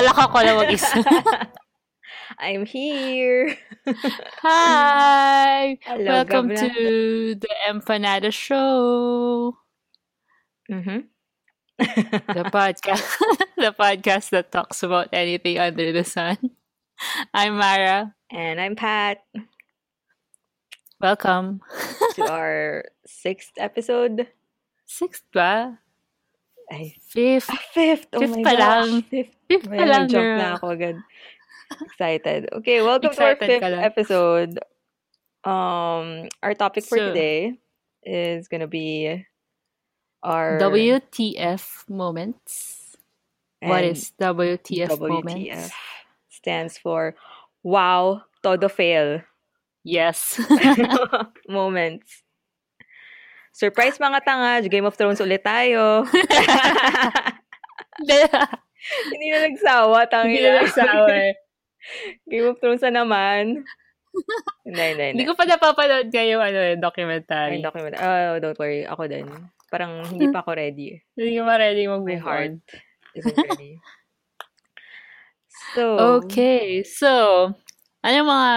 Naglalaka ko na mag-isa. I'm here. Hi! Hello, Welcome Gabla. to the Empanada Show. Mhm. The podcast the podcast that talks about anything under the sun. I'm Mara. and I'm Pat Welcome. to our sixth episode. Sixth ba? Ay, Fifth. ah, fifth. Oh Fifth my pa gosh. lang. Fifth. Fifth pa lang, jump girl. na ako agad. Excited. Okay, welcome Excited to our fifth episode. Um, our topic for So- today is gonna be our WTF moments. What is WTF, WTF moments? stands for Wow, todo fail Yes. moments. Surprise mga tanga, Game of Thrones ulit tayo. Hindi na nagsawa, tangi Hindi na nagsawa eh. Game of Thrones na naman. hindi, hindi, hindi. Ko pa napapanood kayo ano eh, Ay, documentary. document. Oh, don't worry. Ako din. Parang hindi pa ako ready. Hindi ko pa ready My mag-move heart isn't ready. So, Okay, so, ano mga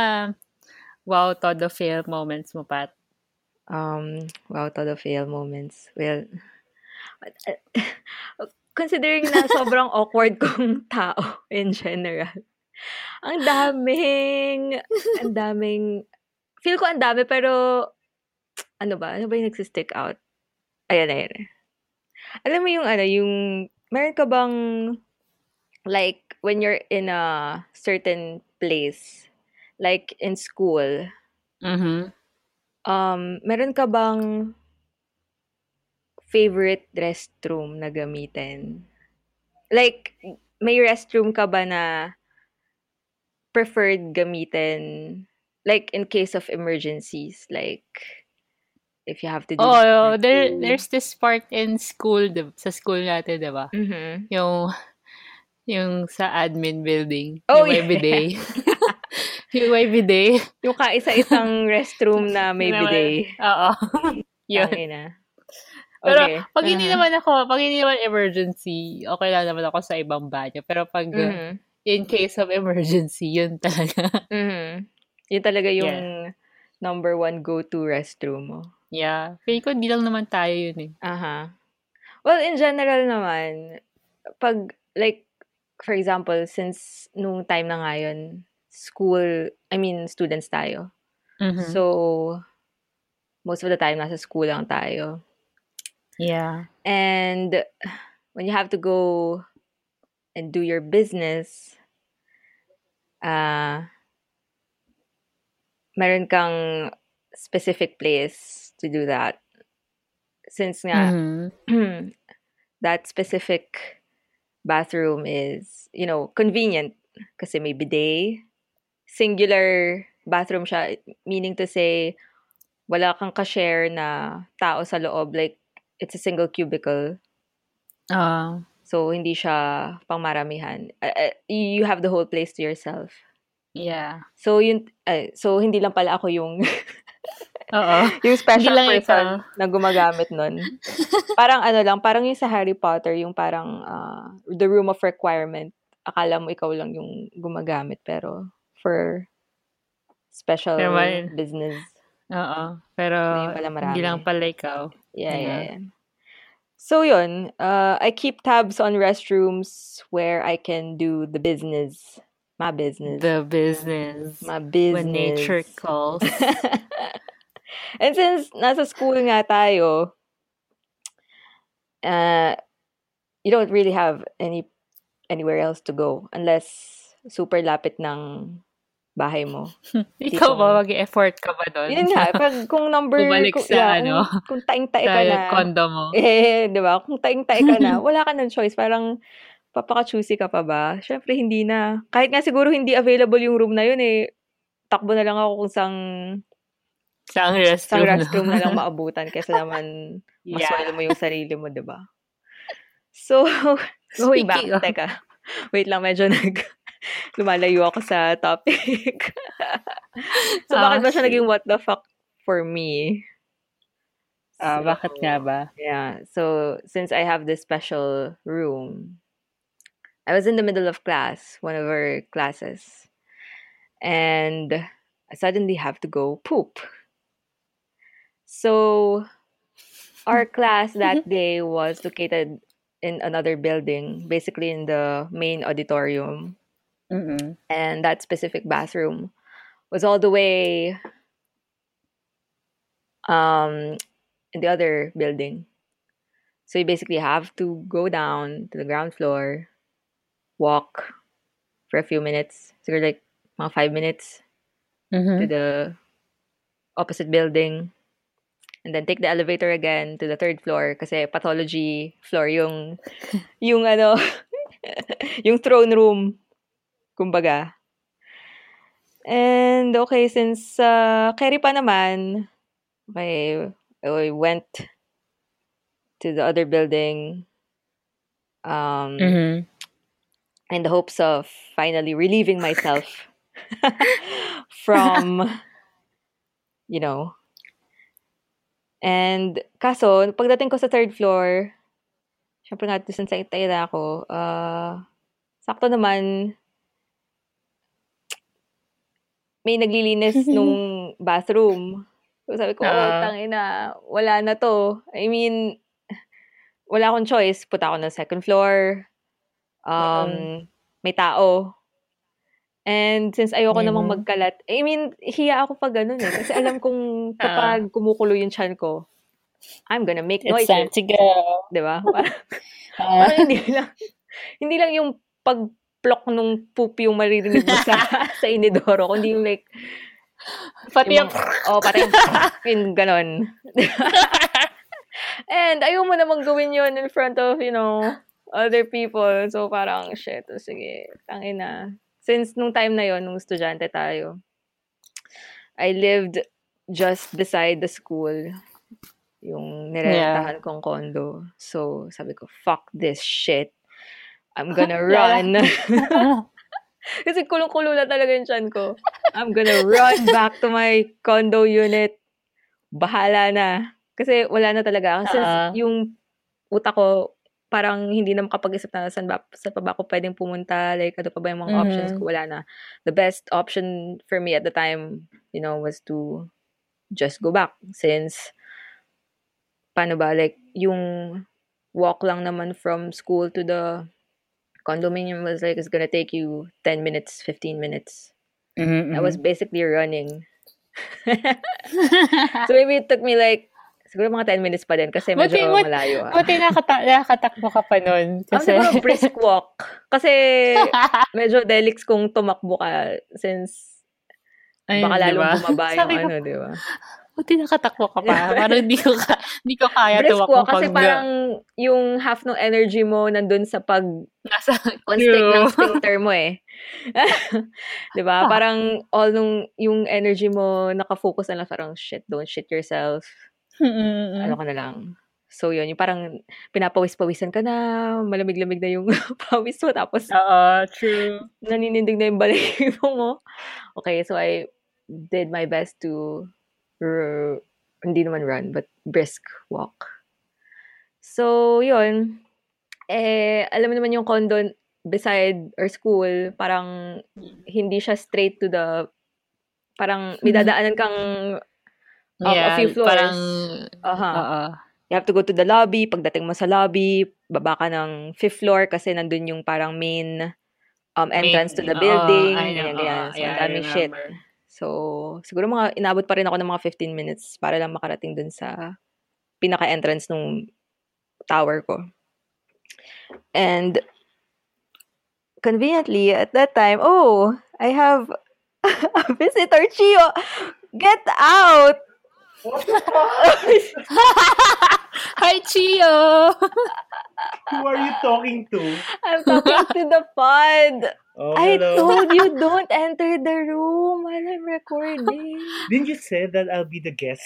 wow todo fail moments mo, Pat? Um, wow, todo fail moments. Well, considering na sobrang awkward kong tao in general. Ang daming, ang daming, feel ko ang dami pero, ano ba? Ano ba yung nagsistick out? Ayan, ayan. Alam mo yung ano, yung, meron ka bang, like, when you're in a certain place, like in school, Mm-hmm. Um, meron ka bang favorite restroom na gamitin? Like, may restroom ka ba na preferred gamitin? Like, in case of emergencies, like, if you have to do... Oh, there, there's this part in school, di- sa school natin, di ba? Mhm. Yung, yung sa admin building. Oh, yung yeah. bidet. yung may bidet. Yung kaisa-isang restroom na may Na bidet. Oo. Yun. Tangina. Pero Okay. pag hindi Uh-huh. naman ako, pag hindi naman emergency, okay lang naman ako sa ibang banyo. Pero pag uh, Mhm. in case of emergency, yun talaga. Mhm. Yun talaga yung number one go-to restroom mo. yeah. Feeling ko hindi lang naman tayo yun eh. Aha. Well, in general naman, pag, like, for example, since nung time na ngayon, school, I mean, students tayo. Mhm. So, most of the time, nasa school lang tayo. yeah. And when you have to go and do your business, uh, meron kang specific place to do that. Since nga, Mhm. that specific bathroom is, you know, convenient kasi may bidet. Singular bathroom siya, meaning to say, wala kang ka-share na tao sa loob. Like, it's a single cubicle. Ah. So, hindi siya pangmaramihan. Uh, uh, you have the whole place to yourself. yeah. So, yun, uh, so hindi lang pala ako yung Oo. yung special lang person ikaw. na gumagamit nun. parang ano lang, parang yung sa Harry Potter, yung parang uh, the room of requirement. Akala mo ikaw lang yung gumagamit, pero for special may- business. Oo. Pero pala marami. hindi lang pala ikaw. Yeah, yeah, Yeah. yeah. So yun, uh, I keep tabs on restrooms where I can do the business. My business. The business. My business. When nature calls. And since nasa school nga tayo, uh, you don't really have any anywhere else to go unless super lapit ng bahay mo. Ikaw ba, mag-effort ka ba doon? Yun nga, pag kung number... Bumalik kung, sa yeah, ano, Kung, kung taing-tae ka na. condo mo. Eh, di ba? Kung taing-tae ka na, wala ka ng choice. Parang, papaka-choosy ka pa ba? Siyempre, hindi na. Kahit nga siguro hindi available yung room na yun eh, takbo na lang ako kung sang, Sa ang sang restroom. restroom na lang maabutan kaysa naman yeah. mo yung sarili mo, di ba? So, going back, of- teka. Wait lang, medyo nag, lumalayo ako sa topic. so, bakit Ah, ba siya naging what the fuck for me? Ah, So, bakit nga ba? Yeah. So, since I have this special room, I was in the middle of class, one of our classes, and I suddenly have to go poop. So, our class that day was located in another building, basically in the main auditorium. Mm-mm. And that specific bathroom was all the way um, in the other building. So you basically have to go down to the ground floor, walk for a few minutes, so like mga five minutes to Mhm. the opposite building, and then take the elevator again to the third floor kasi pathology floor yung yung ano yung throne room kumbaga. And okay, since uh, carry pa naman, okay, I went to the other building um, Mhm. in the hopes of finally relieving myself from, you know. And kaso, pagdating ko sa third floor, syempre nga, since naitay na ako, uh, sakto naman, may naglilinis nung bathroom. So sabi ko, oh, Ah. tangina, wala na to. I mean, wala akong choice. Punta ako ng second floor. Um, may tao. And since ayoko namang Mhm. magkalat, I mean, hiya ako pag ganun eh. Kasi alam kong kapag kumukulo yung chan ko, I'm gonna make It's time to go. Di ba? Parang, Ah. parang hindi lang, hindi lang yung pag-plok nung poop yung maririnig mo sa, sa inidoro, kundi yung like, Pati yung... oh, pati yung, ganon. And ayaw mo namang gawin yun in front of, you know, other people. So parang, shit, oh, sige, tangin na. Since nung time na yon nung estudyante tayo, I lived just beside the school. Yung nirentahan kong condo. So, sabi ko, fuck this shit. I'm gonna run. Kasi kulong-kulo na talaga yung chan ko. I'm gonna run back to my condo unit. Bahala na. Kasi wala na talaga. Kasi Ah. yung utak ko, parang hindi na makapag-isip na saan ba, saan pa ba ako pwedeng pumunta, like ano pa ba yung mga Mhm. options ko, wala na. The best option for me at the time, you know, was to just go back. Since, paano ba, like, yung walk lang naman from school to the condominium was like, it's gonna take you 10 minutes, 15 minutes. Mhm, I was mhm. basically running. so maybe it took me like, siguro mga 10 minutes pa din kasi medyo Buti- buti- malayo. ah. Buti nakata- nakatakbo ka pa nun. Ang Kasi... siguro brisk walk. Kasi medyo delix kung tumakbo ka since Ayun, baka lalong diba? bumaba yung Sabi ano, di ba? Buti nakatakbo ka pa. Parang hindi ko, ka, hindi ko kaya Brisk tumakbo kasi pag parang yung half ng energy mo nandun sa pag nasa constrict ng sphincter mo eh. 'Di ba? Parang all nung yung energy mo nakafocus na lang parang shit, don't shit yourself. Mm-mm. Ano ka na lang. So yun, yung parang pinapawis-pawisan ka na, malamig-lamig na yung pawis mo tapos Oo, true. naninindig na yung balahibo mo. Okay, so I did my best to r- hindi naman run, but brisk walk. So, yun. Eh, alam mo naman yung condo beside our school, parang hindi siya straight to the, parang may Mhm. dadaanan kang um, a Yeah, few floors. parang, Aha. oo. You have to go to the lobby. Pagdating mo sa lobby, baba ka ng fifth floor kasi nandun yung parang main um, entrance to the Main- building. I know, ganyan, ganyan. So, yeah, daming shit. So, siguro mga, inabot pa rin ako ng mga 15 minutes para lang makarating dun sa pinaka-entrance nung tower ko. And, conveniently, at that time, oh, I have a visitor, Chio! Get out! Hi, Chio! Who are you talking to? I'm talking to the pod. Oh, I hello. told you don't enter the room while I'm recording. Didn't you say that I'll be the guest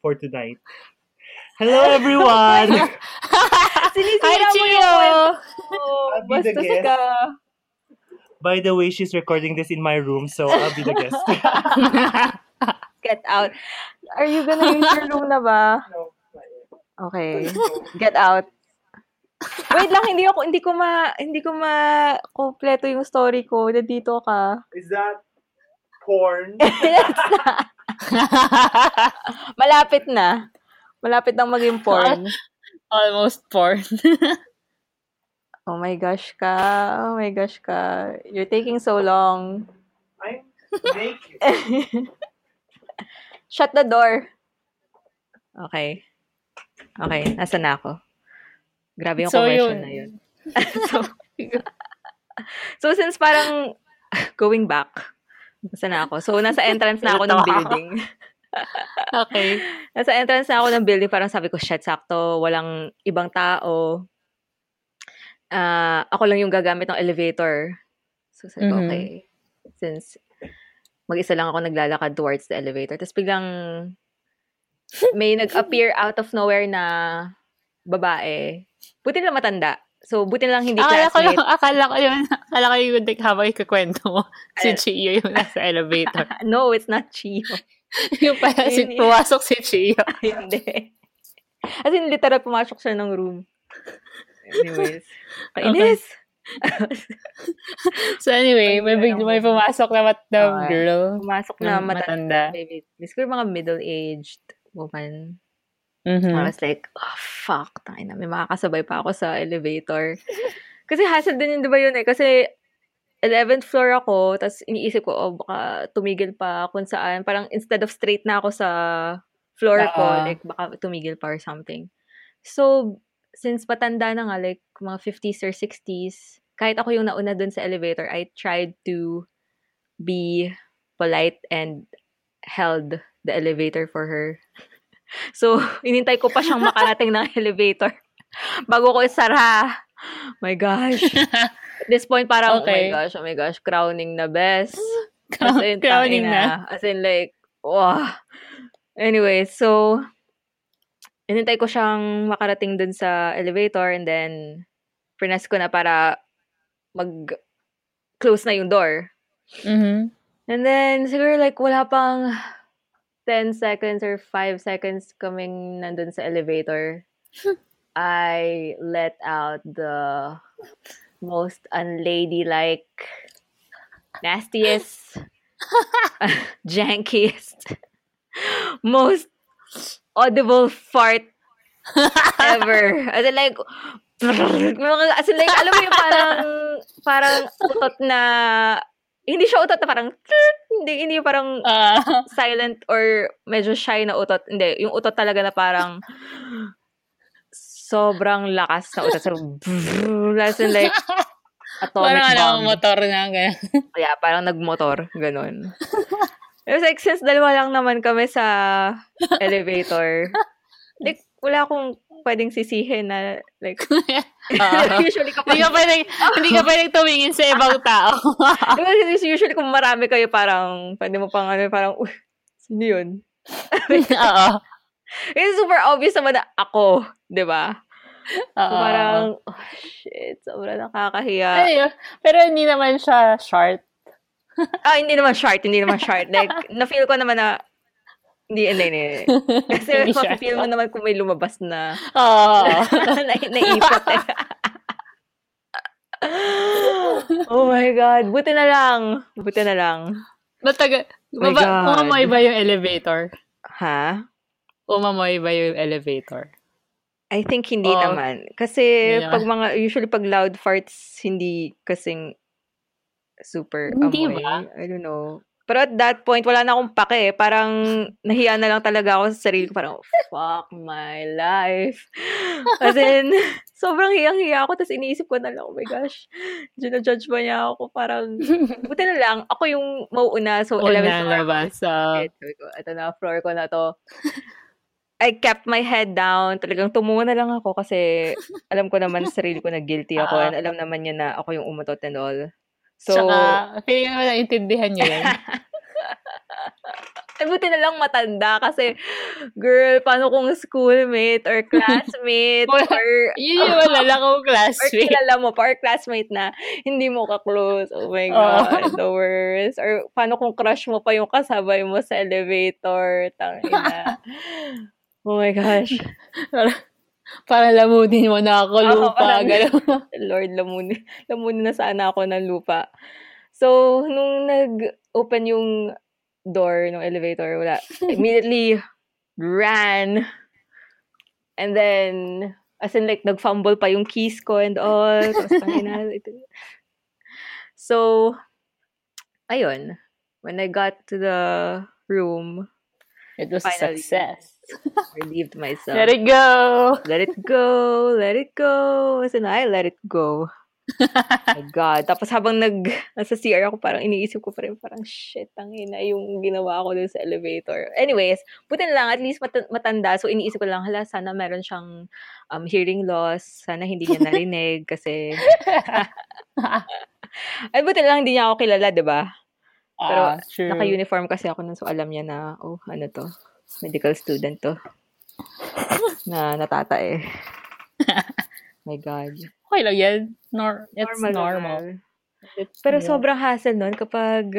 for tonight? Hello, everyone! Hi, Sinisira mo yung Chio! kwento. I'll be the Bastos guest. ka. By the way, she's recording this in my room, so I'll be the guest. Get out. Are you gonna use your room na ba? Okay. Get out. Wait lang, hindi ako, hindi ko ma, hindi ko ma, kompleto yung story ko. Nandito ka. Is that porn? Malapit na. Malapit nang maging porn. Almost porn. Oh my gosh ka. Oh my gosh ka. You're taking so long. I'm naked. Shut the door. Okay. Okay, nasa na ako? Grabe yung So, commercial yun. na yun. so, so, since parang going back, nasa na ako? So, nasa entrance na ako ng building. okay. Nasa entrance na ako ng building, parang sabi ko, shit, sakto, walang ibang tao. Ah, ako lang yung gagamit ng elevator. So, sabi ko, Mhm. okay. Since mag-isa lang ako naglalakad towards the elevator. Tapos biglang may nag-appear out of nowhere na babae. Buti na matanda. So, buti na lang hindi Akala ko, classmate. lang, akala ko yun, akala ko yung like, habang ikakwento mo, si. Chio yung nasa elevator. no, it's not Chio. yung pala, si, Yun- pumasok si Chio. hindi. As in, literal, pumasok siya ng room. Anyways. Kainis. So anyway, may, big, may pumasok na matandang Okay. girl. Pumasok Na na matanda. Maybe, siguro mga middle-aged woman. Mhm. I was like, oh, fuck, tayo na. May makakasabay pa ako sa elevator. Kasi hassle din yun, di ba yun eh? Kasi 11th floor ako, tapos iniisip ko, oh, baka tumigil pa kung saan. Parang instead of straight na ako sa floor ko, Oo. like baka tumigil pa or something. So, since patanda na nga, like mga 50s or 60s, kahit ako yung nauna dun sa elevator, I tried to be polite and held the elevator for her. So, inintay ko pa siyang makarating ng elevator bago ko isara. My gosh. At this point, parang, Okay. oh my gosh, oh my gosh, crowning na best. As in, Crowning tangina. As in, like, wow. Anyway, so, inintay ko siyang makarating dun sa elevator and then, prines ko na para mag-close na yung door. Mhm. And then, siguro like, wala pang 10 seconds or 5 seconds kaming nandun sa elevator. I let out the most unladylike, nastiest, jankiest, most audible fart ever. As in like, as in like, alam mo yung parang, parang utot na, hindi siya utot na parang, hindi, hindi parang Ah, silent or medyo shy na utot. Hindi, yung utot talaga na parang sobrang lakas na utot. So, as in like, atomic parang bomb. motor na ganyan. Yeah, parang nagmotor. Ganon. It was like, since dalawa lang naman kami sa elevator, like, wala akong pwedeng sisihin na, like, Ah. usually kapag, Hindi ka pwedeng, hindi ka pwedeng tumingin sa ibang tao. Usually kung marami kayo, parang, pwede mo pang, ano, parang, uy, sino yun? Oo. Kasi super obvious naman na ako, di ba? So, Oo. parang, oh, shit, sobrang nakakahiya. Yun? Pero hindi naman siya short. Ah, hindi naman short, hindi naman short. Like, na-feel ko naman na, hindi, hindi, hindi. Kasi ma-feel mo naman kung may lumabas na, Oo. na naipot eh. oh my God. Buti na lang. Buti na lang. Mataga, My baba, umamoy ba yung elevator? Ha? Umamoy ba yung elevator? I think hindi Oo. naman. Kasi Hindi naman. pag mga, usually pag loud farts, hindi kasing super Hindi amoy. ba? I don't know. Pero at that point, wala na akong pake. Parang nahiya na lang talaga ako sa sarili ko. Parang, fuck my life. As in, sobrang hiyang-hiya ako. Tapos iniisip ko na lang, oh my gosh, ginajudge ba niya ako? Parang, buti na lang, ako yung mauuna. So, 11 Una labas. ah. Shit, sabi ko, ito na, floor ko na to. I kept my head down. Talagang tumungo na lang ako kasi alam ko naman sa sarili ko na guilty ako Ah. and alam naman niya na ako yung umutot and all. So, Tsaka, feeling ko naintindihan niyo yun. ay buti na lang matanda kasi, girl, paano kung schoolmate or classmate Wala. or, Yun yung malala kong or classmate. kilala mo pa or classmate na hindi mo ka-close. Oh my God, the worst. Or paano kung crush mo pa yung kasabay mo sa elevator. Tangina. oh my gosh. Para lamunin mo na ako, lupa. parang- gano'n. Lord, lamunin, lamunin na sana ako ng lupa. So, nung nag-open yung door ng elevator, wala. Immediately, ran. And then, as in like, nag-fumble pa yung keys ko and all. Tapos, tangina, ito. So, ayun. When I got to the room, It was Finally. a success. relieved myself. Let it go! Let it go, let it go. As in, I let it go. My God. Tapos habang nag, nasa CR ako, parang iniisip ko pa rin, parang shit, tangina yung ginawa ko dun sa elevator. Anyways, buti na lang, at least mat- matanda. So, iniisip ko lang, hala, sana meron siyang um, hearing loss. Sana hindi niya narinig kasi... Ay, buti na lang, hindi niya ako kilala, di ba? Pero Ah, true. Naka-uniform kasi ako nun, so alam niya na, oh, ano to, medical student to. na natatae. My God. Okay lang yan. Nor- it's Normal normal. It's Pero normal. sobrang hassle nun kapag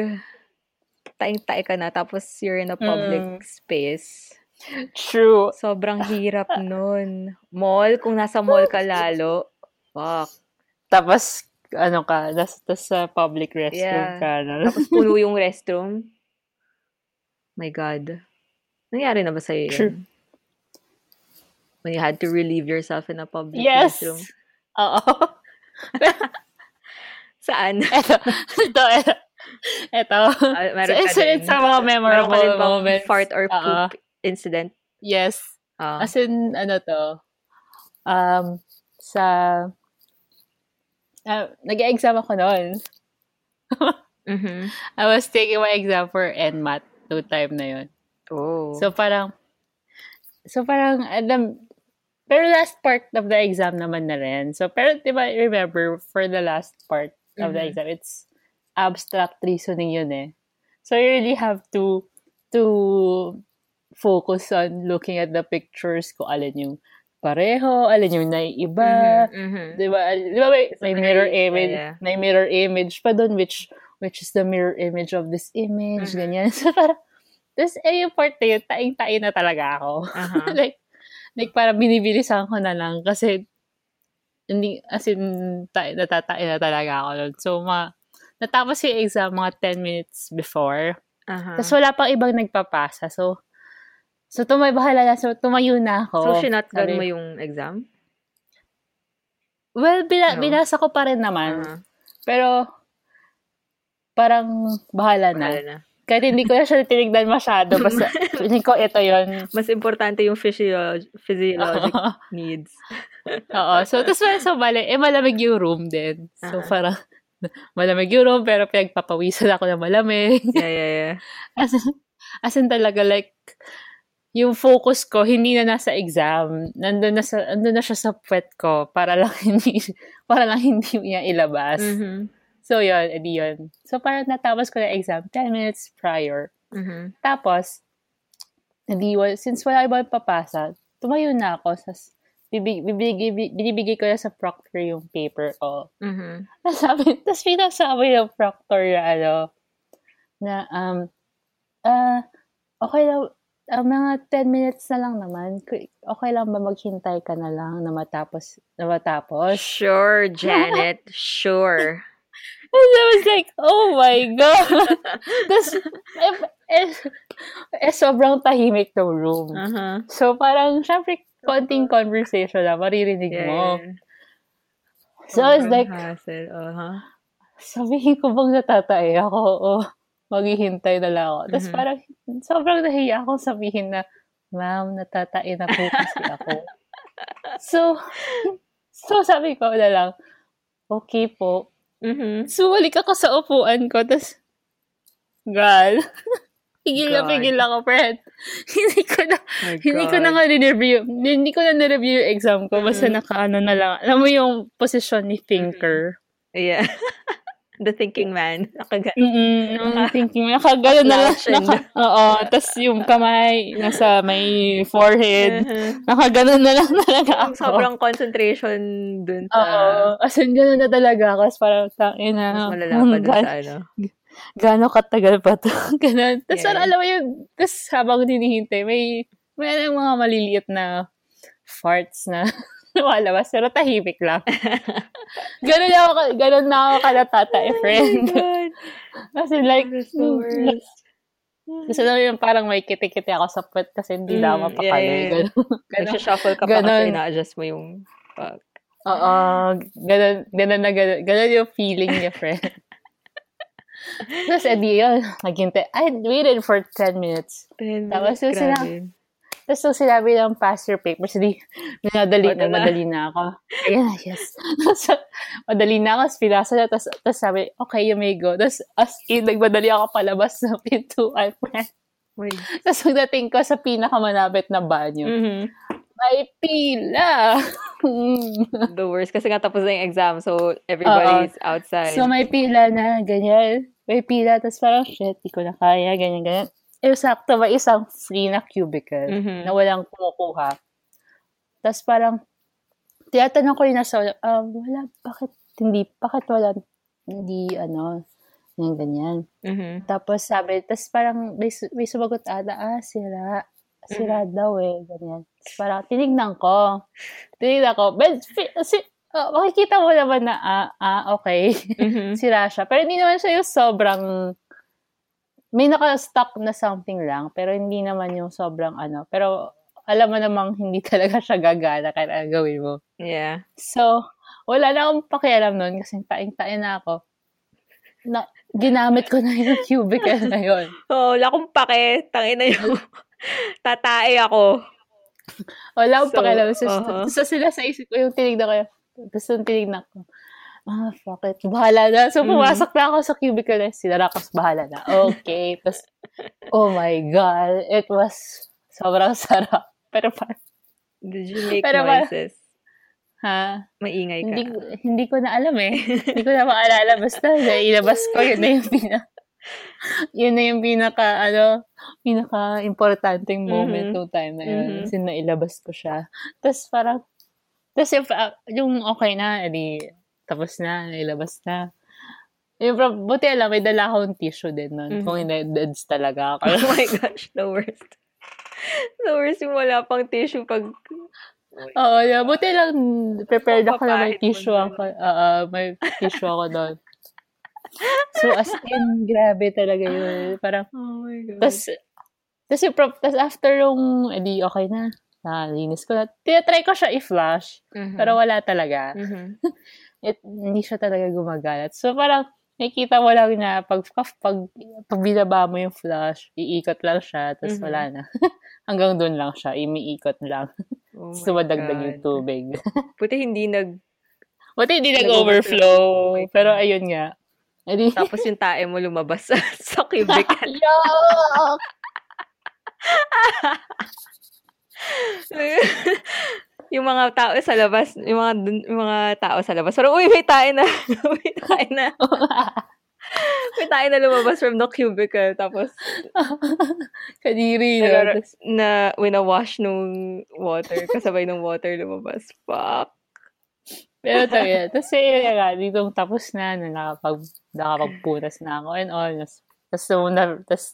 taing-tae ka na tapos you're in a public Mm. space. True. Sobrang hirap nun. Mall, kung nasa mall ka lalo, fuck. Tapos, ano ka, nasa sa public restroom Yeah. ka. No? Tapos puno yung restroom. My God. Nangyari na ba sa'yo yun? True. When you had to relieve yourself in a public yes. restroom. Oo. Saan? Eto. Ito, eto. Eto. Ah, meron ka So, din. it's sa mga Meron ka memorable din bang moments. fart or Oo. poop incident? Yes. Ah. As in, ano to, um, sa, uh, nag-exam ako noon. Mhm. I was taking my exam for NMAT no time na yun. Oh. So, parang, so parang, alam, pero last part of the exam naman na rin. So, pero, di ba, remember, for the last part of the Mhm. exam, it's abstract reasoning yun eh. So, you really have to, to focus on looking at the pictures kung alin yung pareho, alin yung naiiba. Mhm, mhm. Di ba? Di ba may, may mirror image, yeah. may mirror image pa doon which which is the mirror image of this image, Mhm. ganyan. So parang, tapos eh, yung part na yun, taing-tain na talaga ako. Aha. like, like parang binibilisan ko na lang kasi hindi, as in, ta- natatain na talaga ako nun. So, ma, natapos yung exam mga 10 minutes before. Aha. Tapos wala pang ibang nagpapasa. So, so tumay bahala na. So, tumayo na ako. So, sinatgan mo yung exam? Well, bila, No? binasa ko pa rin naman. Aha. Pero, parang bahala na. Bahala na. Kahit hindi ko na siya tinignan masyado. Basta, feeling ko ito yon Mas importante yung physiolog- physiologic needs. Oo. So, tapos so, bali, eh, malamig yung room din. So, Aha. parang, malamig yung room, pero pinagpapawisan ako ng malamig. Yeah, yeah, yeah. as, in, as in talaga, like, yung focus ko, hindi na nasa exam. Nandun na, sa, nandun na siya sa puwet ko para lang hindi, para lang hindi niya ilabas. Mhm. So, yun, edi yun. So, parang natapos ko na exam 10 minutes prior. Mhm. Tapos, wa- since wala ibang papasa, tumayo na ako. Sas, bibig, bibigay, binibigay ko na sa proctor yung paper ko. Mhm. Tapos sabi, tapos pinasabi ng proctor na ano, na, um, ah, okay lang, ah, mga 10 minutes na lang naman. K- Okay lang ba maghintay ka na lang na matapos, na matapos? Sure, Janet. Sure. And I was like, oh my God! Tapos, eh, eh, eh, sobrang tahimik ng room. Aha. So, parang, syempre, konting conversation na maririnig Yeah, mo. yeah. So, I was Sobrang like, hassle. Uh-huh. sabihin ko bang natatay ako o maghihintay na lang ako. Tapos Mhm. parang, sobrang nahiya akong sabihin na, ma'am, natatay na po kasi ako. so, so sabi ko na lang, okay po. Mhm. Sumalik ako sa upuan ko, tapos, God, pigil na pigil ako, friend. hindi ko na, hindi ko na nga review hindi ko na na-review yung exam ko, basta Mhm. nakaano na lang. Alam mo yung posisyon ni thinker. Yeah. The thinking man. Nakaga- Mm-mm, thinking, nakagano na lang. Naka, oo, tas yung kamay nasa may forehead. Mhm. Nakaganon na lang talaga ako. Sobrang concentration dun sa... Oo, as in, gano'n na talaga ako. As parang, tangin na. Mas malala pa dun sa ano. Gano'ng katagal pa to? Ganun. Tapos Yeah. parang alam mo yung, tapos habang hinihintay, may, may ano, mga maliliit na farts na lumalabas, pero tahimik lang. ganun na ako, ganun na ako friend. Oh my God. Kasi like, worst. gusto naman yung parang may kiti-kiti ako sa puwet kasi hindi na Mm, mapakali. yeah, yeah. Ganun. ganun. Nagsha-shuffle ka pa Ganon. kasi ina-adjust mo yung pag. Oo, ganun, ganun na ganun. Ganun yung feeling niya, friend. Tapos, edi yun, naghintay. I waited for 10 minutes. Tapos yung sila- Grabe. Tapos nung sinabi ng pass your papers, di, minadali na, madali na ako. Ayan yes. so, madali na ako, pinasa na, tapos, tapos sabi, okay, you may go. Tapos, as in, nagmadali ako palabas ng pintuan. Tapos pagdating ko sa pinakamalapit na banyo, Mhm. may pila. The worst. Kasi nga tapos na yung exam, so everybody's outside. so, may pila na, ganyan. May pila, tapos parang, shit, di ko na kaya, ganyan, ganyan. Eh, sakto, may isang free na cubicle Mhm. na walang kumukuha. Tapos parang, tinatanong ko yung nasa, um, wala, bakit, hindi, bakit wala, hindi, ano, yung ganyan. Mhm. Tapos sabi, tapos parang may, may sumagot ata, ah, sira. Sira daw eh, ganyan. Tapos parang tinignan ko. Tinignan ko. But, si, oh, makikita mo naman na, ah, ah okay. Mhm. sira siya. Pero hindi naman siya yung sobrang, may naka-stock na something lang, pero hindi naman yung sobrang ano. Pero alam mo namang hindi talaga siya gagana kaya gawin mo. Yeah. So, wala na akong pakialam nun kasi taing-tain na ako. Na, ginamit ko na yung cubicle na yun. Oh, wala akong pake. Tangin na yung tatae ako. Wala akong So, pakialam. So, uh-huh. so, sila sa isip ko, yung tinignan ko. Tapos yung tinignan ko, ah, fuck it, bahala na. So, Mhm. pumasok na ako sa cubicle na, sinara ko, bahala na. Okay. Tapos, oh my God, it was sobrang sarap. Pero pa, Did you make Pero noises? ha? Maingay ka. Hindi, hindi ko na alam eh. hindi ko na maalala. Basta, nailabas ko, yun na yung pinaka, yun na yung pinaka, ano, pinaka-importanting moment Mhm. nung time na yun. Mhm. Kasi nailabas ko siya. Tapos parang, tapos yung, ah, yung okay na, edi, tapos na, nailabas na. Yung, prob- buti alam, may dala akong tissue din nun. Mhm. Kung hindi, deads talaga ako. Oh my gosh, the worst. The worst yung wala pang tissue pag... Oo, yeah. buti lang, prepared ako na may tissue ako. Oo, may tissue ako doon. So, as in, grabe talaga yun. Parang, Oh my God. tas, tas yung, prop- tas after yung, edi, okay na. Nalinis ko na. Tinatry ko siya i-flush, Mhm. pero wala talaga. Mhm. It, hindi siya talaga gumagalat. So, parang, nakikita mo lang na pag, pag, pag, pag binaba mo yung flush, iikot lang siya, tapos Mhm. wala na. Hanggang doon lang siya, imiikot lang. Oh God. yung tubig. Buti hindi nag... Buti hindi Nag-overflow. Oh pero ayun nga. Edi, Tapos yung tae mo lumabas sa, sa cubicle. Yuck! Yung mga tao sa labas, yung mga, dun- yung mga tao sa labas. Pero, uy, may tae na. may tae na. may tae na lumabas from the cubicle. Tapos, Kadiri, na, na winawash nung water. Kasabay ng water lumabas. Fuck. Pero ito yun. Tapos yun nga, dito tapos na, na nakapag, nakapagpunas na ako and all. Tapos, tapos, na,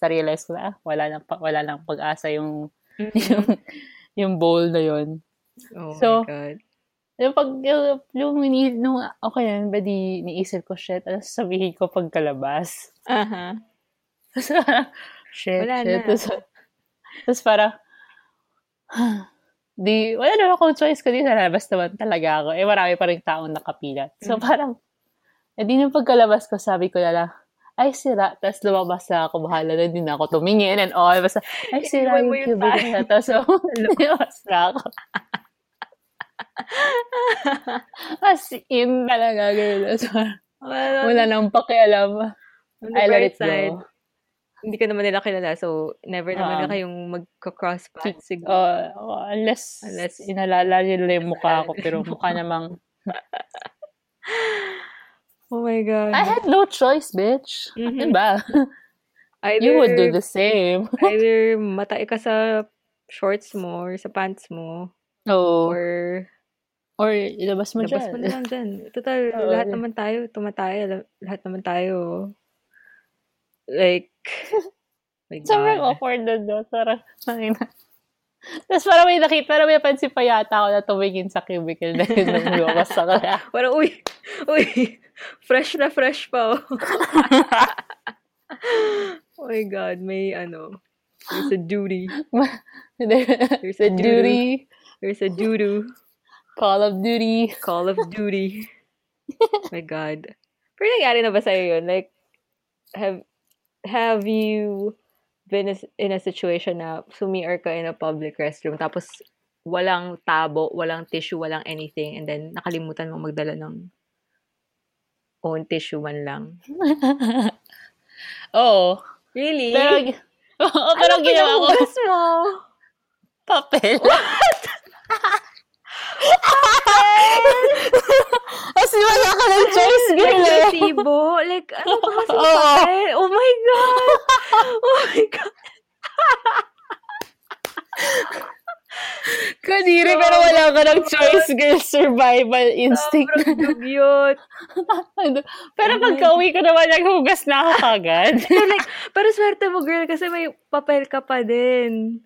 na-realize ko na, ah, wala nang, pa- wala nang pag-asa yung, yung, yung bowl na yun. Oh So, my God. Yung pag, yung, yung, nung, okay na, ba di, niisip ko, shit, ano sasabihin ko pagkalabas? Aha. Tapos parang, shit, Wala shit. na. Tapos, tapos parang, di, wala naman akong choice kundi sa labas naman talaga ako. Eh, marami pa rin taong nakapilat. So, Mm. parang, eh, di nung pagkalabas ko, sabi ko na lang, ay, sira. Tapos lumabas na ako, bahala na din ako tumingin and all. Basta, ay, sira yung cubicle na to. So, lumabas na ako. As in, talaga, girl. So, Well, wala nang pakialam. I let it side, go. hindi ka naman nila kilala, so never naman Um, na kayong magka-cross paths siguro. Uh, unless, Unless- inalala nila yung mukha ko, pero mukha namang, oh my God. I had no choice, bitch. Mhm. Diba? either, You would do the same. either matay ka sa shorts mo or sa pants mo Oo. or Or, ilabas mo labas dyan. mo na lang dyan. Total, Oo. lahat naman tayo, tumatay, la- lahat naman tayo. Like, my Sobrang God. awkward na doon. Parang, ay na. Tapos parang may nakita, parang may pansin pa yata ako na tumingin sa cubicle na yun nung lumabas sa kaya. Parang, uy, uy, fresh na fresh pa, oh. oh my God, may ano, there's a duty. There's the a duty. There's a doo Call of Duty. Call of Duty. my God. Pero nangyari na ba sa'yo yun? Like, have, have you been in a situation na sumiar ka in a public restroom tapos walang tabo, walang tissue, walang anything and then nakalimutan mo magdala ng own tissue man lang. Oo. Really? Pero, oo, pero ano ginawa ko mo? papel. Kasi wala ka ng choice, Like, girl. eh. resibo? Like, ano ba kasi papel? Oh my God! Oh my God! Kadiri, pero wala ka ng choice, girl. Survival instinct. Sobrang dugyot. pero pagka uwi ko naman, naghugas na ako kagad. Pero like, pero swerte mo, girl, kasi may papel ka pa din.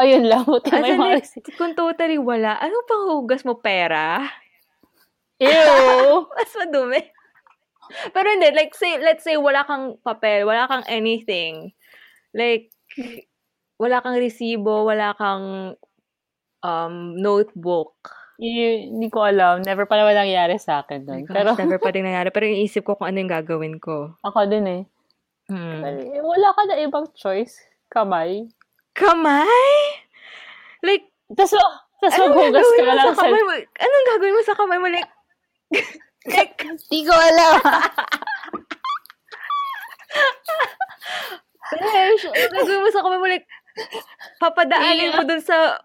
Ayun lang, buti As may mga like, kung totally wala, ano pang hugas mo? Pera? Ew! Mas madumi. Pero hindi, like, say, let's say, wala kang papel, wala kang anything. Like, wala kang resibo, wala kang um, notebook. Hindi ko alam. Never pa naman nangyari sa akin Oh doon. my gosh, Pero never pa din nangyari. Pero iniisip ko kung ano yung gagawin ko. ako din eh. Hmm. Eh, Wala ka na ibang choice. Kamay. Kamay? Like, tapos anong maghugas ka na lang sa kamay mo? Anong gagawin mo sa kamay mo? Like, like, Hindi ko alam. Besh, anong gagawin mo sa kamay mo? Like, papadaanin mo dun sa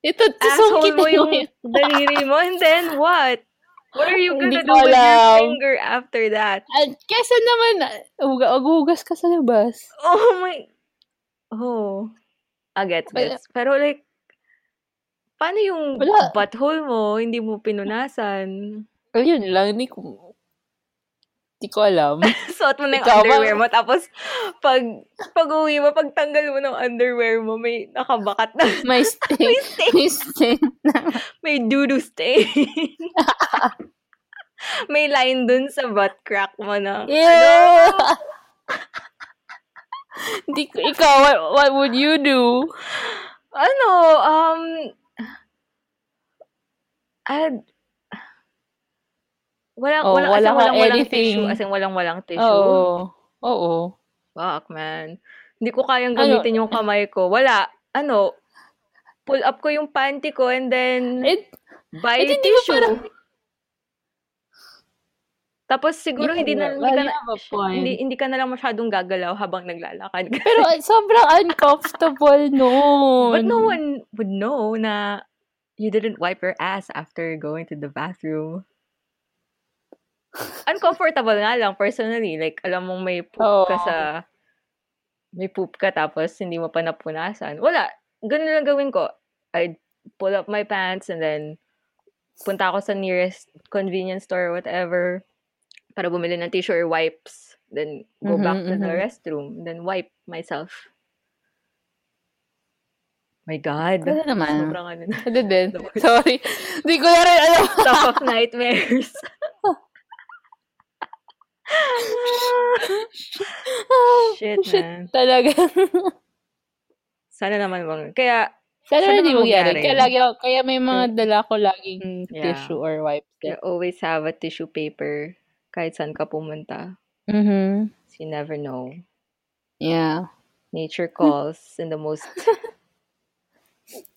Ito, asshole mo yung yun. daliri mo, and then what? What are you gonna ko do with your finger after that? Ah, Kesa naman, huga- maghugas ka sa labas. Oh my... Oh. Ah, gets. Pero like, paano yung Wala. butthole mo, hindi mo pinunasan? Ayun lang, hindi ko... Hindi ko alam. Suot mo na yung Ikaw ba? underwear mo, tapos pag, pag uwi mo, pag tanggal mo ng underwear mo, may nakabakat na, May stain. may stain, May stain. may doo-doo stain. may line dun sa butt crack mo na, Ew! Hindi ko, ikaw, what, what would you do? ano, um, I'd, walang, Oh, walang, as wala in, kang walang, walang anything. tissue, as in, walang, walang tissue. Oo. Oo. Fuck, man. Hindi ko kayang Ano? gamitin yung kamay ko. Wala. Ano, pull up ko yung panty ko and then Eh, buy eh, di- di tissue. parang- Tapos siguro hindi na, hindi Well, ka you na, hindi, hindi ka na lang masyadong gagalaw habang naglalakad ka. Pero sobrang uncomfortable noon. But no one would know na you didn't wipe your ass after going to the bathroom. Uncomfortable nga lang, personally. Like, alam mong may poop Oo. ka sa... May poop ka tapos hindi mo pa napunasan. Wala. Ganun lang gawin ko. I'd pull up my pants and then punta ako sa nearest convenience store or whatever para bumili ng tissue or wipes. Then, go Mhm, back to the mhm. restroom. Then, wipe myself. My God. Pwede naman. Sobrang ano na. Pwede din. Sorry. Hindi ko na rin alam. Top of nightmares. Shit, man. Talaga. Sana naman bang... Kaya, Sana Sana hindi mangyari. Kaya, lagi ako, kaya may mga dala ko laging Yeah. tissue or wipes. you always have a tissue paper kahit saan ka pumunta. Mm-hmm. You never know. Yeah. Nature calls in the most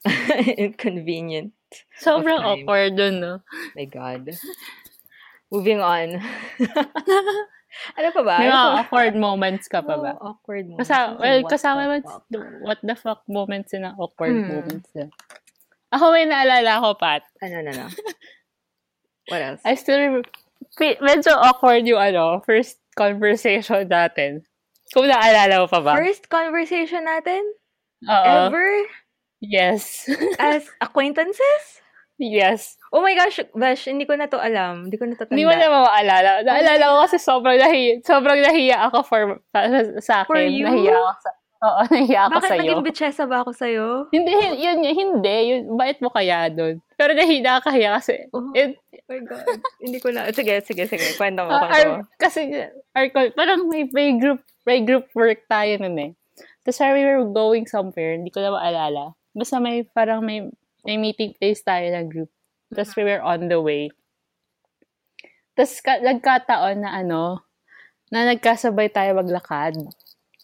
inconvenient. Sobrang awkward dun, no? My God. Moving on. ano pa ba? May Ano mga awkward moments ka pa ba? Oh, awkward moments. Kasama, Ano well, what kasama the mo, fuck? what the fuck moments yun ang awkward Hmm. moments yun. Ako may naalala ko, Pat. Ano, ano, ano? What else? I still remember, medyo awkward yung ano, first conversation natin. Kung naalala mo pa ba? First conversation natin? Oo. Ever? Yes. As acquaintances? yes. Oh my gosh, Bash, hindi ko na to alam. Hindi ko na to tanda. Hindi mo na maalala. Naalala ko kasi sobrang nahiya, sobrang nahiya ako for, sa, sa akin. For you? Nahiya ako sa, Oo, nahiya ako Bakit sa'yo. naging bitchesa ba ako sa'yo? Hindi, hin- yun, yun, hindi. Yun, bakit mo kaya doon? Pero nahiya kaya kasi, Oh, it, oh my God. Hindi ko na. Sige, sige, sige. Kwento mo, mo. our, kasi, our, parang may, may group, may group work tayo nun eh. Tapos we were going somewhere, hindi ko na maalala. Basta may, parang may, may meeting place tayo na group. Tapos we were on the way. Tapos ka, nagkataon na ano, na nagkasabay tayo maglakad.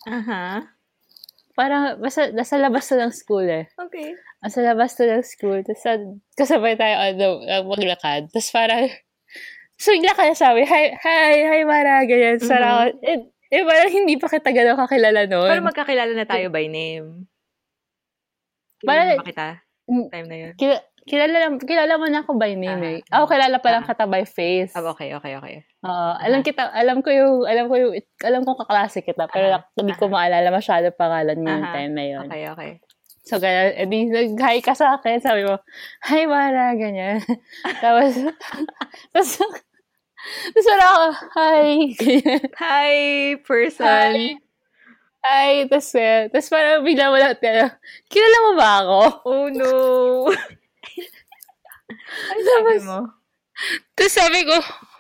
Aha. Parang, basta, nasa labas na ng school eh. Okay. Nasa labas na ng school. Tapos sa- kasabay tayo uh, maglakad. Tapos parang, so ka na sabi, hi, hi, hi, Mara, ganyan. Mhm. Sarang, eh, eh, parang hindi pa kita gano'n kakilala noon. Pero magkakilala na tayo by name. Kilala ba kita? Mm. Time na yun. Kila, kilala, kilala mo na ako by name eh. Ah. Ako, kilala pa lang Ah. kita by face. Ah, okay, okay, okay. Oo, alam kita, alam ko yung, alam ko yung, alam ko kaklase kita, pero Aha, hindi ko maalala masyado pangalan mo yung Aha, time na yun. Okay, okay. So, ganyan, edi, nag-hi ka sa akin, sabi mo, hi, Mara, ganyan. tapos, tapos, tapos wala ako, hi. Hi, person. Hi. Hi, tapos, eh, tapos parang bigla mo lang, eh, kilala mo ba ako? Oh, no. Ano sabi mo? tapos sabi ko,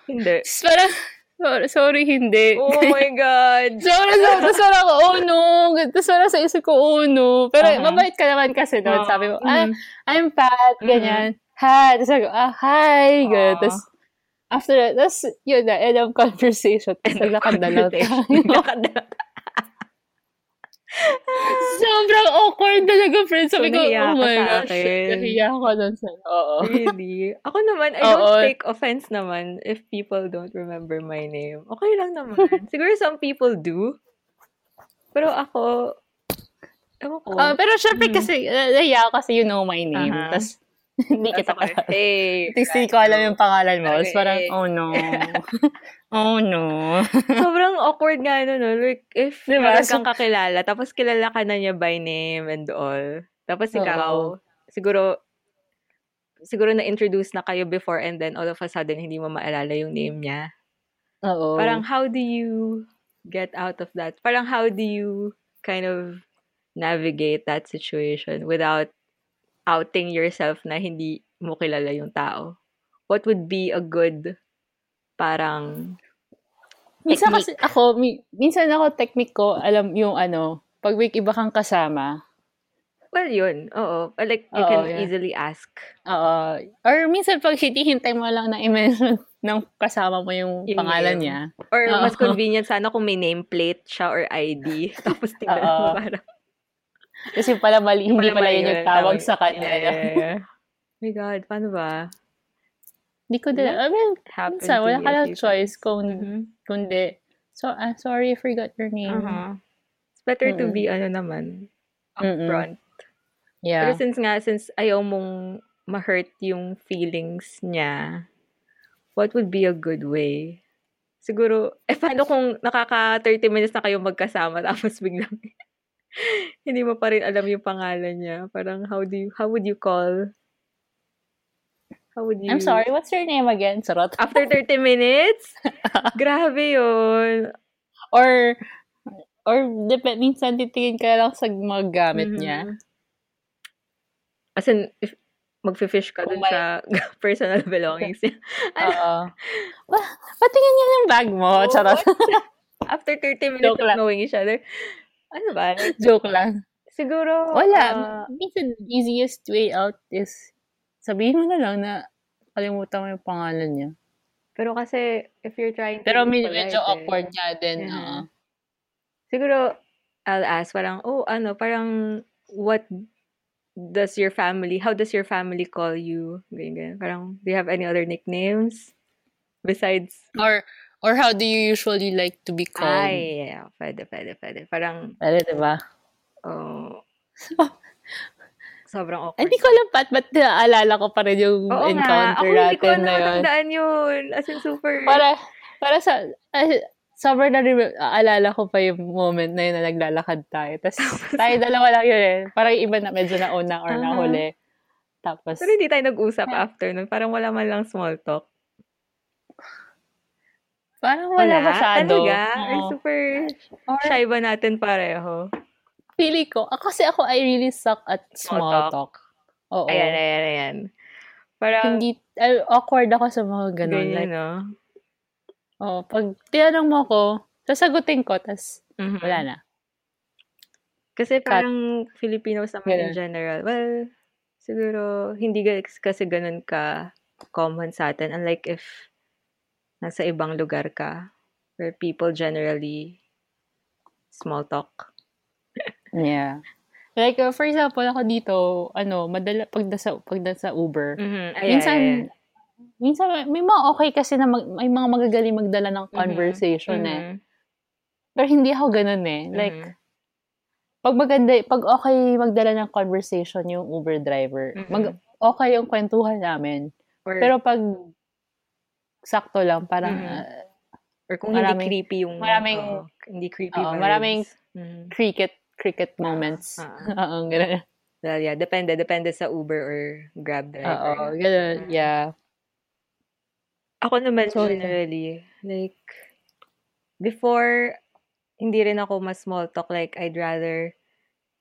Hindi. tapos parang, sorry, sorry, hindi. Oh my God. Sorry, sorry. Tapos parang ako, oh no. Tapos parang sa isip ko, oh no. Pero Aha. mabait ka naman kasi doon. Oo. Sabi mo, ah, Mhm. I'm Pat, ganyan. Hi. Tapos sabi ko, ah, hi. Ganyan. Aw. Tapos, after that, tapos, yun na, end of conversation. Tapos naglakad na lang. Naglakad na. Sobrang awkward talaga, friend. Sabi So, ko, oh my gosh. Nahiya ako doon sa, oo. Really? Ako naman, I don't Oo. take offense naman if people don't remember my name. Okay lang naman. Siguro some people do. Pero ako, ewan ko. Ah, pero syempre Mhm. kasi, uh, nahiya ako kasi you know my name. Aha. Tapos, hindi kita pa. Hey. Hindi ko alam yung pangalan mo. Okay. parang, oh no. oh no. Sobrang awkward nga no, no? Like, if Diba? So- kang kakilala, tapos kilala ka na niya by name and all. Tapos ikaw, Oo. siguro, siguro na-introduce na kayo before and then all of a sudden, hindi mo maalala yung name niya. Oo. Parang how do you get out of that? Parang how do you kind of navigate that situation without outing yourself na hindi mo kilala yung tao? What would be a good parang minsan technique. kasi ako, mi- minsan ako technique ko, alam yung ano, pag may iba kang kasama, well yun, oo. Like you Oo, can yeah. easily ask oo. or minsan pag hinihintay mo lang na i-mention ng kasama mo yung, Yung pangalan name. niya. or Oo. mas convenient sana kung may nameplate siya or ID tapos tingnan mo Oo. parang Kasi pala mali, hindi pala mali yun yung yun, tawag tawag- sa kanya. Yeah, yeah, yeah. Oh my God, paano ba? Hindi ko din, I mean, minsan, to wala ka lang choice kung, Mhm. kundi, so, ah, sorry, I forgot your name. Uh-huh. It's better to Mm-mm. be ano naman upfront. Yeah. Pero since nga, since ayaw mong ma-hurt yung feelings niya, what would be a good way? Siguro, eh paano kung nakaka 30 minutes na kayo magkasama tapos biglang hindi mo pa rin alam yung pangalan niya. Parang how do you, how would you call? How would you? I'm sorry, what's your name again? Sarot. After 30 minutes? Grabe yun. Or, or, dep- minsan titingin ka lang sa mga gamit Mhm. niya. As in, if magfi-fish ka dun Kung may- sa personal belongings niya. Oo. Patingin niya ng bag mo. Oo, Charot. After 30 minutes of knowing each other. Ano ba? Joke lang. siguro, Wala. ah, minsan, easiest way out is sabihin mo na lang na kalimutan mo yung pangalan niya. pero kasi, if you're trying to Pero med- polite, medyo eh, awkward nga din. Yeah. oo. Siguro, I'll ask, parang, oh, ano, parang, what does your family, how does your family call you? Ganyan, ganyan. Parang, do you have any other nicknames? Besides, Or, or how do you usually like to be called? ay, yeah, pwede, pwede, pwede. Parang, Pwede, diba? oh, sobrang awkward. Hindi ko alam, Pat, ba't naalala ko pa rin yung Oo nga. encounter Ako, hindi ko natin na yun. natatandaan yun. As in, super... Para, para sa, ay, sobrang na aalala ko pa yung moment na yun na naglalakad tayo. Tapos, tayo dalawa lang yun eh. Parang yung iba na medyo nauna or Aha. nahuli. Tapos, Pero hindi tayo nag-usap after nun. Parang wala man lang small talk. Parang wala, masyado. Talaga? Or Oo. super Or, shy ba natin pareho? Pili ko. Ako kasi ako, I really suck at small, Small talk. Oo. Ayan, ayan, ayan. Parang, Hindi, ay, awkward ako sa mga ganun. ganyan, Like, no? oh, pag tinanong mo ko, sasagutin ko, tas Mhm. wala na. Kasi parang Filipinos naman in Ganun. general. Well, siguro, hindi ga- kasi ganun ka common sa atin. Unlike if nasa ibang lugar ka, where people generally small talk. Yeah. Like, uh, for example, ako dito, ano, madala, pag nasa, pag nasa Uber, Mhm. Ayan, minsan, ayan. minsan, may mga okay kasi na mag, may mga magagaling magdala ng Mhm. conversation eh. Mhm. Pero hindi ako ganun eh. Like, Mhm. pag maganda, pag okay magdala ng conversation yung Uber driver, Mhm. mag, okay yung kwentuhan namin. Or, Pero pag sakto lang, parang, Mhm. uh, or kung maraming- hindi creepy yung... maraming- oo, hindi creepy vibes. maraming Mhm. cricket, cricket moments. ah. Oo, ganun. Well, yeah, depende. Depende sa Uber or Grab driver. Oo, ganun. Mm. Yeah. Ako naman So, generally, like, before, hindi rin ako mas small talk. Like, I'd rather,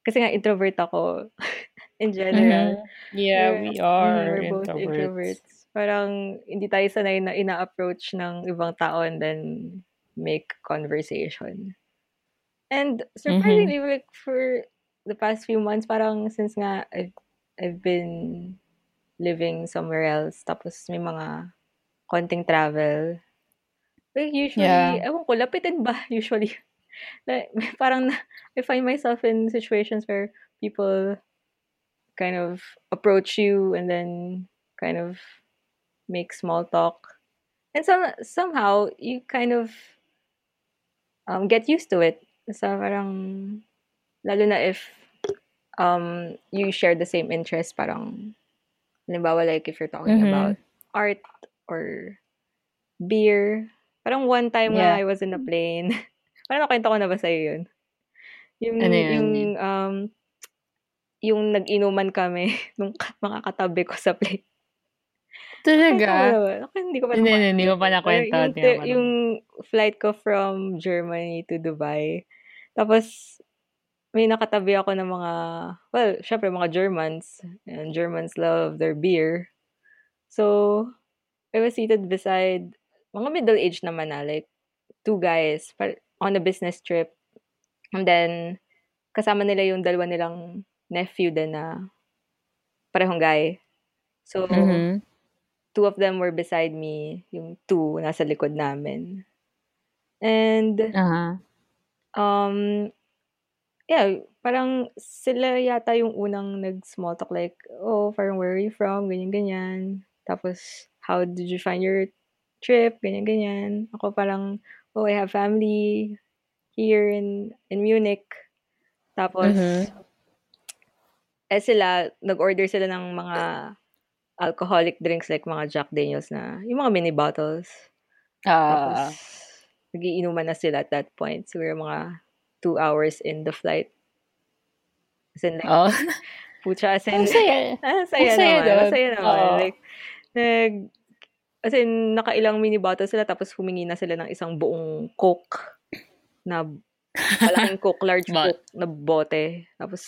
kasi nga introvert ako in general. Mhm. Yeah, We're- we are we're both introverts. introverts. Parang, hindi tayo sanay na ina-approach ng ibang tao and then make conversation. And surprisingly, Mm-hmm. like, for the past few months, parang since nga I've, I've been living somewhere else, tapos may mga konting travel, like usually, Yeah. ewan ko, lapitin ba usually? Like, parang I find myself in situations where people kind of approach you and then kind of make small talk. And some, somehow, you kind of um, get used to it. Sa parang, lalo na if um, you share the same interest, parang, halimbawa like if you're talking Mhm. about art or beer. Parang one time Yeah. when I was in a plane, parang nakwento ko na ba sa'yo yun? Yung, Ano yun? yung, um, yung nag-inuman kami nung ka- mga katabi ko sa plane. Talaga? Ako, hindi ko pa Hindi, nakwento. hindi ko pa nakwento. Yung, Hindi pa yung flight ko from Germany to Dubai. Tapos, may nakatabi ako ng mga, well, syempre mga Germans. And Germans love their beer. So, I was seated beside, mga middle-aged naman na, like, two guys par- on a business trip. And then, kasama nila yung dalawa nilang nephew din na parehong guy. So, Mhm. two of them were beside me, yung two nasa likod namin. And Aha. um yeah, parang sila yata yung unang nag-small talk like, oh, parang where are you from? Ganyan, ganyan. Tapos, how did you find your trip? Ganyan, ganyan. Ako parang, oh, I have family here in in Munich. Tapos, Mhm. eh sila, nag-order sila ng mga alcoholic drinks like mga Jack Daniels na, yung mga mini bottles. Tapos, Ah. nagiinuman na sila at that point. Siguro mga two hours in the flight. As in, like, Oh. pucha, as in, Ang saya. ah, saya Ang saya naman. doon. Masaya naman. Oo. Like, nag, as in, nakailang mini bottles sila, tapos humingi na sila ng isang buong Coke na, malaking Coke, large Ba- Coke na bote. Tapos,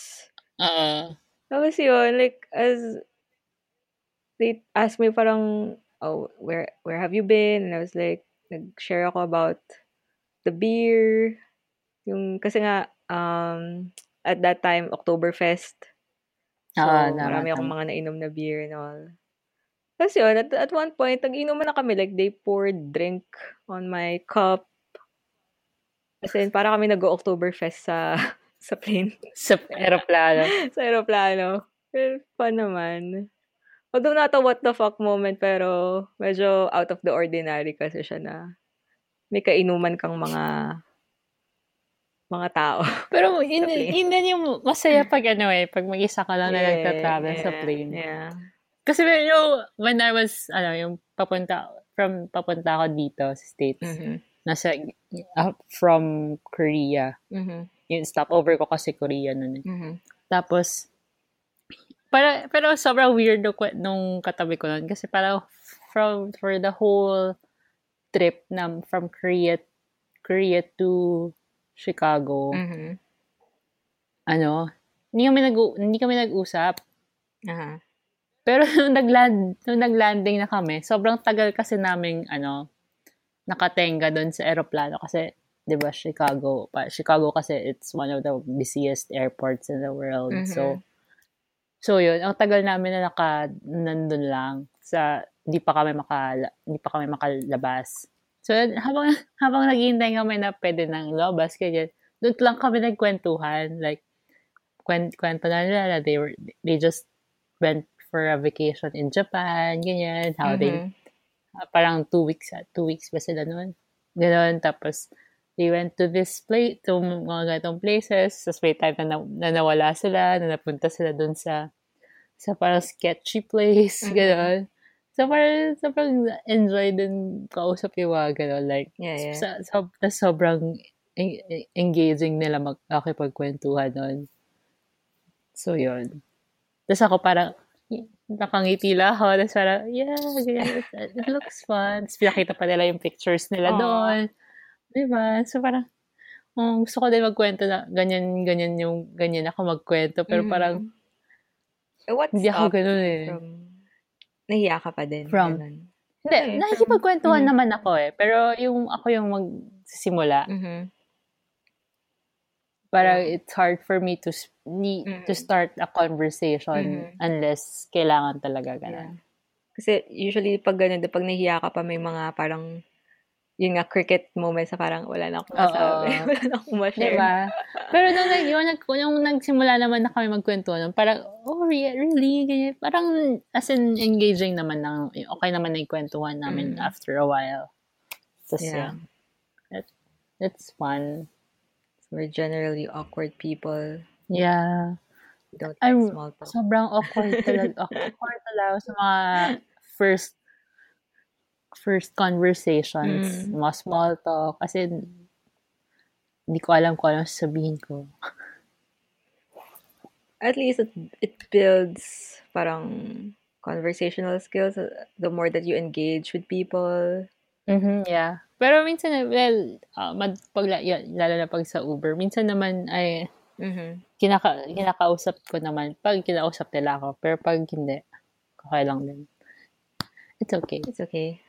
Oo. tapos yun, like, as they asked me parang, oh, where where have you been? And I was like, nag-share ako about the beer. Yung, kasi nga, um, at that time, Oktoberfest. So, Ah, marami akong mga nainom na beer and all. Tapos yun, at, at one point, nag-inuman na kami. Like, they poured drink on my cup. As in, para kami nag-Oktoberfest sa, sa plane Sa aeroplano. sa aeroplano. Well, fun naman. Although not a what the fuck moment, pero medyo out of the ordinary kasi siya na may kainuman kang mga mga tao. Pero yun, yun din yung masaya pag ano eh, pag mag-isa ka lang na Yeah, nagta-travel sa yeah, plane. Yeah. Kasi yung, when I was, ano, yung papunta, from papunta ako dito sa States, Mhm. nasa, uh, from Korea. Mhm. Yung stopover ko kasi Korea nun eh. Mhm. Tapos, para, pero sobrang weird nung, nung katabi ko nun. Kasi parang from, for the whole trip na from Korea, Korea to Chicago, Mhm. ano, hindi kami, nag hindi kami nag-usap. Aha. Pero nung, nagland, nung naglanding na kami, sobrang tagal kasi namin, ano, nakatenga doon sa aeroplano kasi, di ba, Chicago, pa, Chicago kasi it's one of the busiest airports in the world. Mhm. So, so yun, ang tagal namin na naka, nandun lang sa, hindi pa kami maka, hindi pa kami makalabas. So, habang, habang naghihintay kami na pwede nang labas, kaya doon lang kami nagkwentuhan. Like, kwent, kwento na nila na they were, they just went for a vacation in Japan, ganyan, how they Mhm. Ah, parang two weeks, ah, two weeks ba sila noon? Ganon, tapos they went to this place, to mga ganitong places, tapos may time na, na, na nawala sila, na napunta sila dun sa, sa parang sketchy place, Mhm. ganon. So parang, sobrang enjoy din kausap yung mga ganon, like, Yeah, yeah. sa, so, tas sobrang en- en- engaging nila mag, makipagkwentuhan nun. So, yun. Tapos ako parang, nakangiti lang ako. Tapos parang, yeah, ganyan. It, looks fun. Tapos pinakita pa nila yung pictures nila Aw. doon. Diba? So, parang, um, gusto ko din magkwento na ganyan, ganyan yung, ganyan ako magkwento. Pero Mhm. parang, Eh, What's hindi ako ganun eh. from... Nahiya ka pa din. From- ganun. Hindi, Okay, nakikipagkwentuhan Mhm. naman ako eh. Pero yung ako yung magsisimula, Mhm. Parang Yeah. it's hard for me to ni- to Mhm. start a conversation Mhm. unless kailangan talaga Yeah. ganun. Kasi usually pag ganun, pag nahiya ka pa, may mga parang, yun nga, cricket moments na parang wala na akong masabi. wala na akong ma-share. Diba? Pero nung, yung, nag, yung nagsimula naman na kami magkwentuhan, parang, oh, re- really? Ganyan. Parang, as in, engaging naman. Ng, okay naman na yung kwentuhan namin Mm. after a while. Tapos, Yeah. yeah. It, it's fun. We're generally awkward people. Yeah. We don't like I'm small talk. sobrang awkward talaga. awkward talaga sa mga first first conversations, Mm. mga small talk. Kasi, hindi ko alam kung anong sabihin ko. At least it, it builds parang conversational skills uh, the more that you engage with people. Mhm, yeah. Pero minsan, well, uh, mad, pag, lalo na pag sa Uber, minsan naman ay Mhm. kinaka, kinakausap ko naman pag kinausap nila ako. Pero pag hindi, okay lang din. It's okay. It's okay.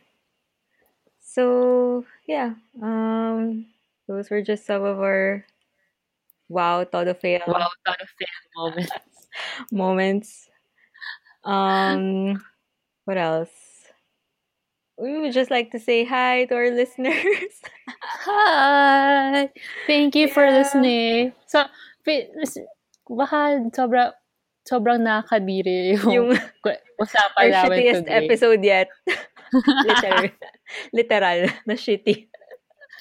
So, yeah. Um, those were just some of our wow, todo fail Wow, of fail moments. moments. Um, what else? We would just like to say hi to our listeners. Hi! Thank you for listening. So, baka sobra, sobrang nakakadiri yung, Yung usapan our namin shittiest today. episode yet. literal, literal na shitty.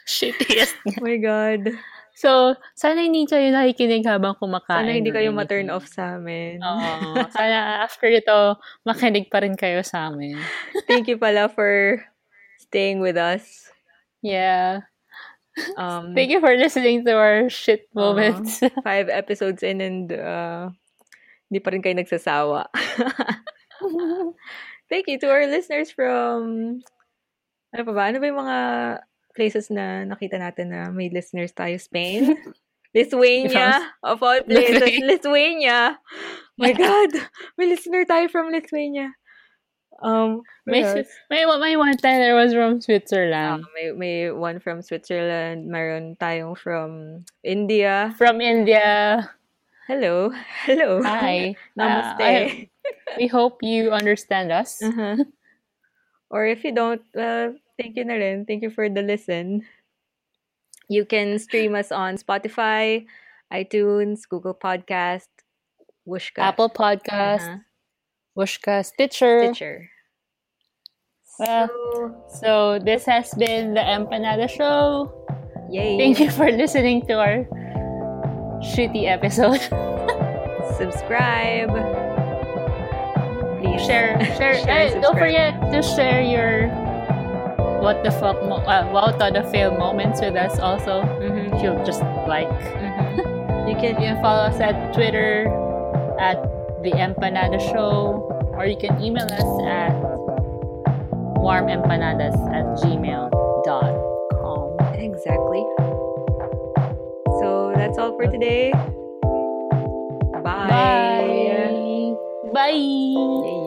Shittiest. Oh my God. So, sana hindi kayo nakikinig habang kumakain. Sana hindi kayo ma-turn off sa amin. Oo. Sana after ito, makinig pa rin kayo sa amin. Thank you pala for staying with us. Yeah. Um, Thank you for listening to our shit Oo. moments. five episodes in and uh, hindi pa rin kayo nagsasawa. Thank you to our listeners from ano pa ba? Ano ba yung mga places na nakita natin na may listeners tayo? Spain? Lithuania? Of all places, Lithuania. My God! May listener tayo from Lithuania. Um, may, may, may one there was from Switzerland. may, may one from Switzerland. Mayroon tayong from India. From India. Hello. Hello. Hi. Namaste. Uh, I- we hope you understand us. Uh-huh. Or if you don't, well, thank you na rin. Thank you for the listen. You can stream us on Spotify, iTunes, Google Podcast, Wooshka, Apple Podcast, uh-huh, Wooshka, Stitcher. Stitcher. Well, So, So this has been the Empanada Show. yay. Thank you for listening to our shitty episode. Subscribe. Please share, share. Share, eh, don't forget to share your what the fuck, mo- uh, wow, the fail moments with us also. Mhm, If you just like, mhm. You you can can follow us at Twitter at the Empanada Show, or you can email us at warmempanadas at gmail.com. exactly. So that's all for today. Bye! Bye! Bye!